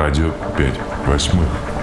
Радио 5 восьмых.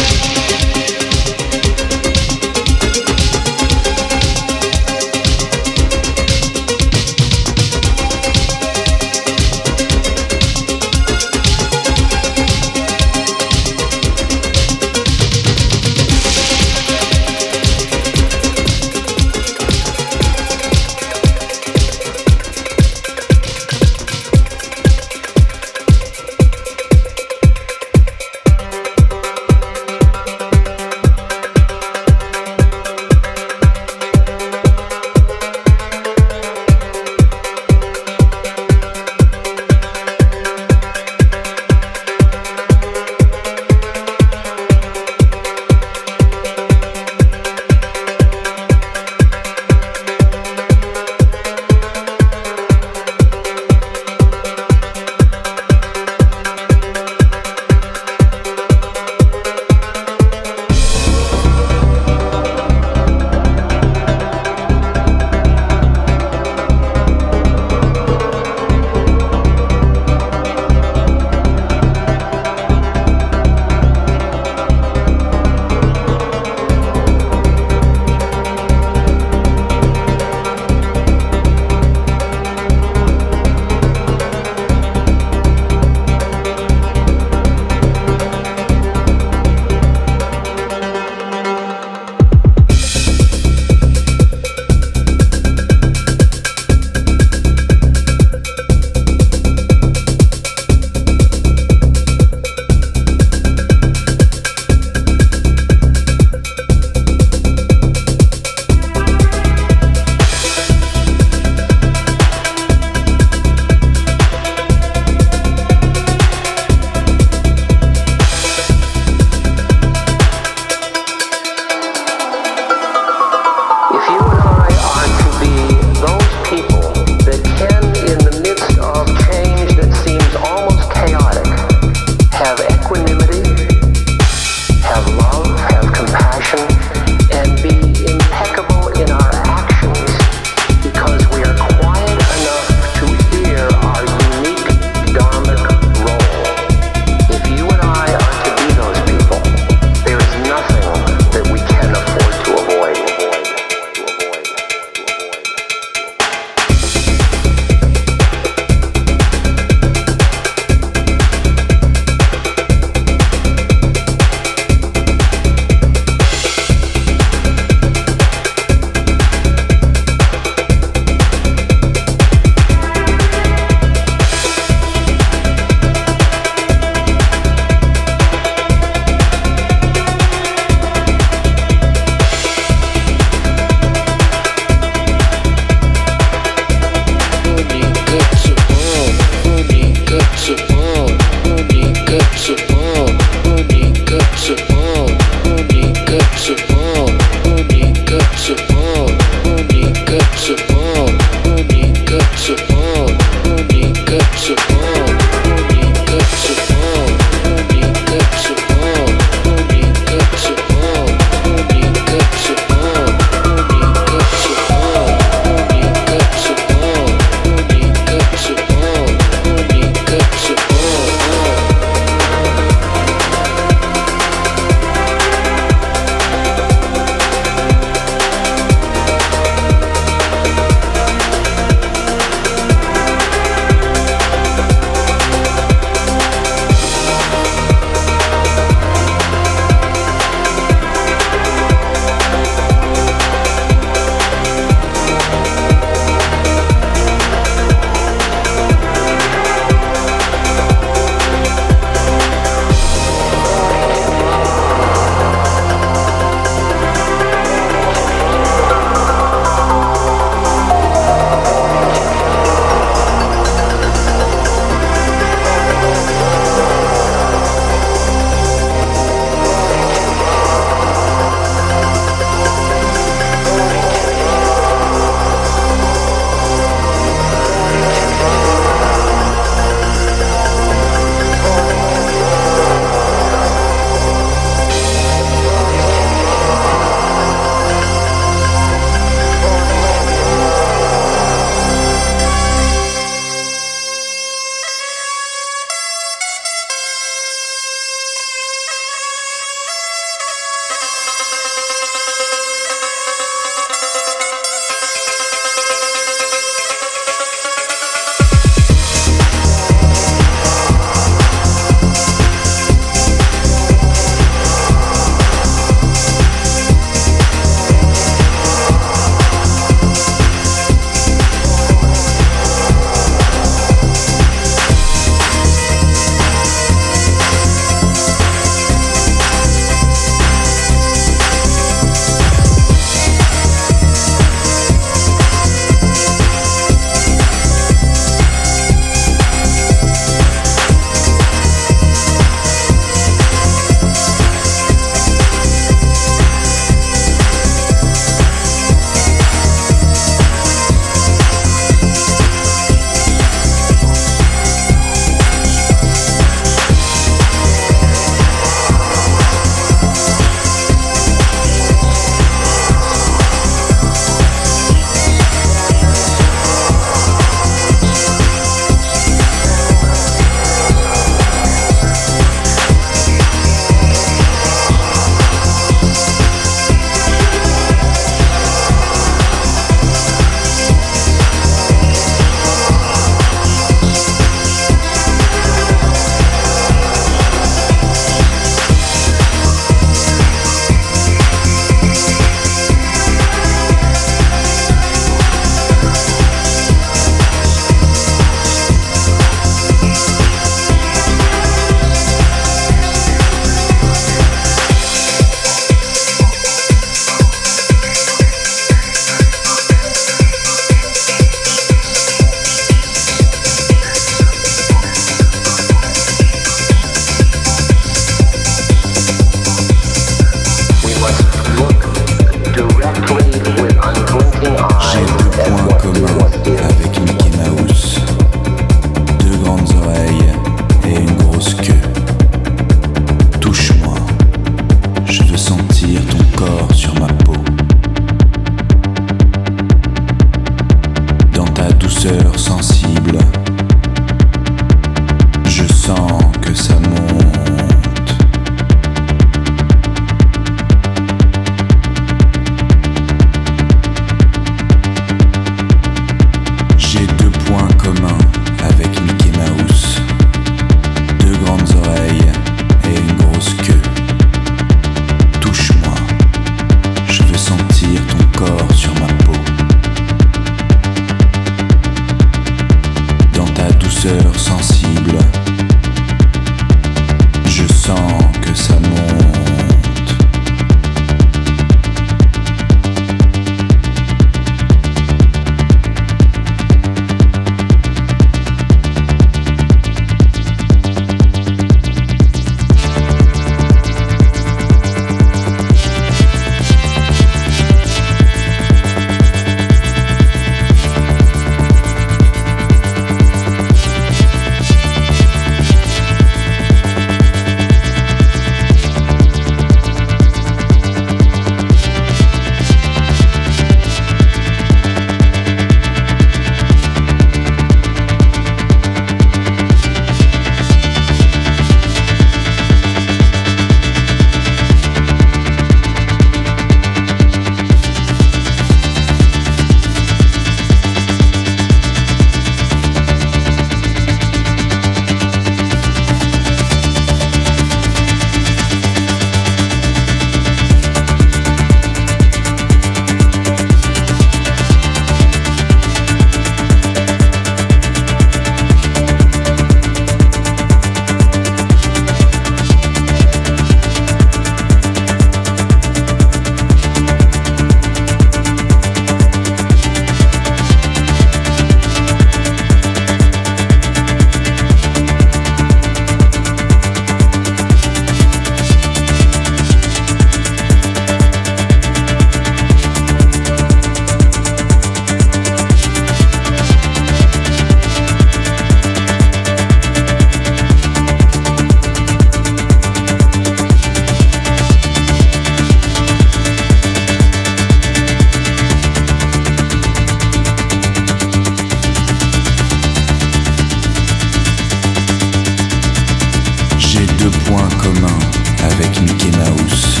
Mickey Mouse.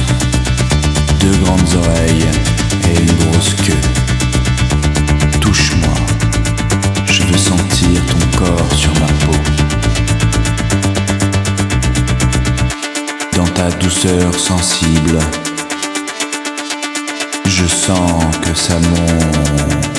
Deux grandes oreilles et une grosse queue. Touche-moi, je veux sentir ton corps sur ma peau. Dans ta douceur sensible, je sens que ça monte.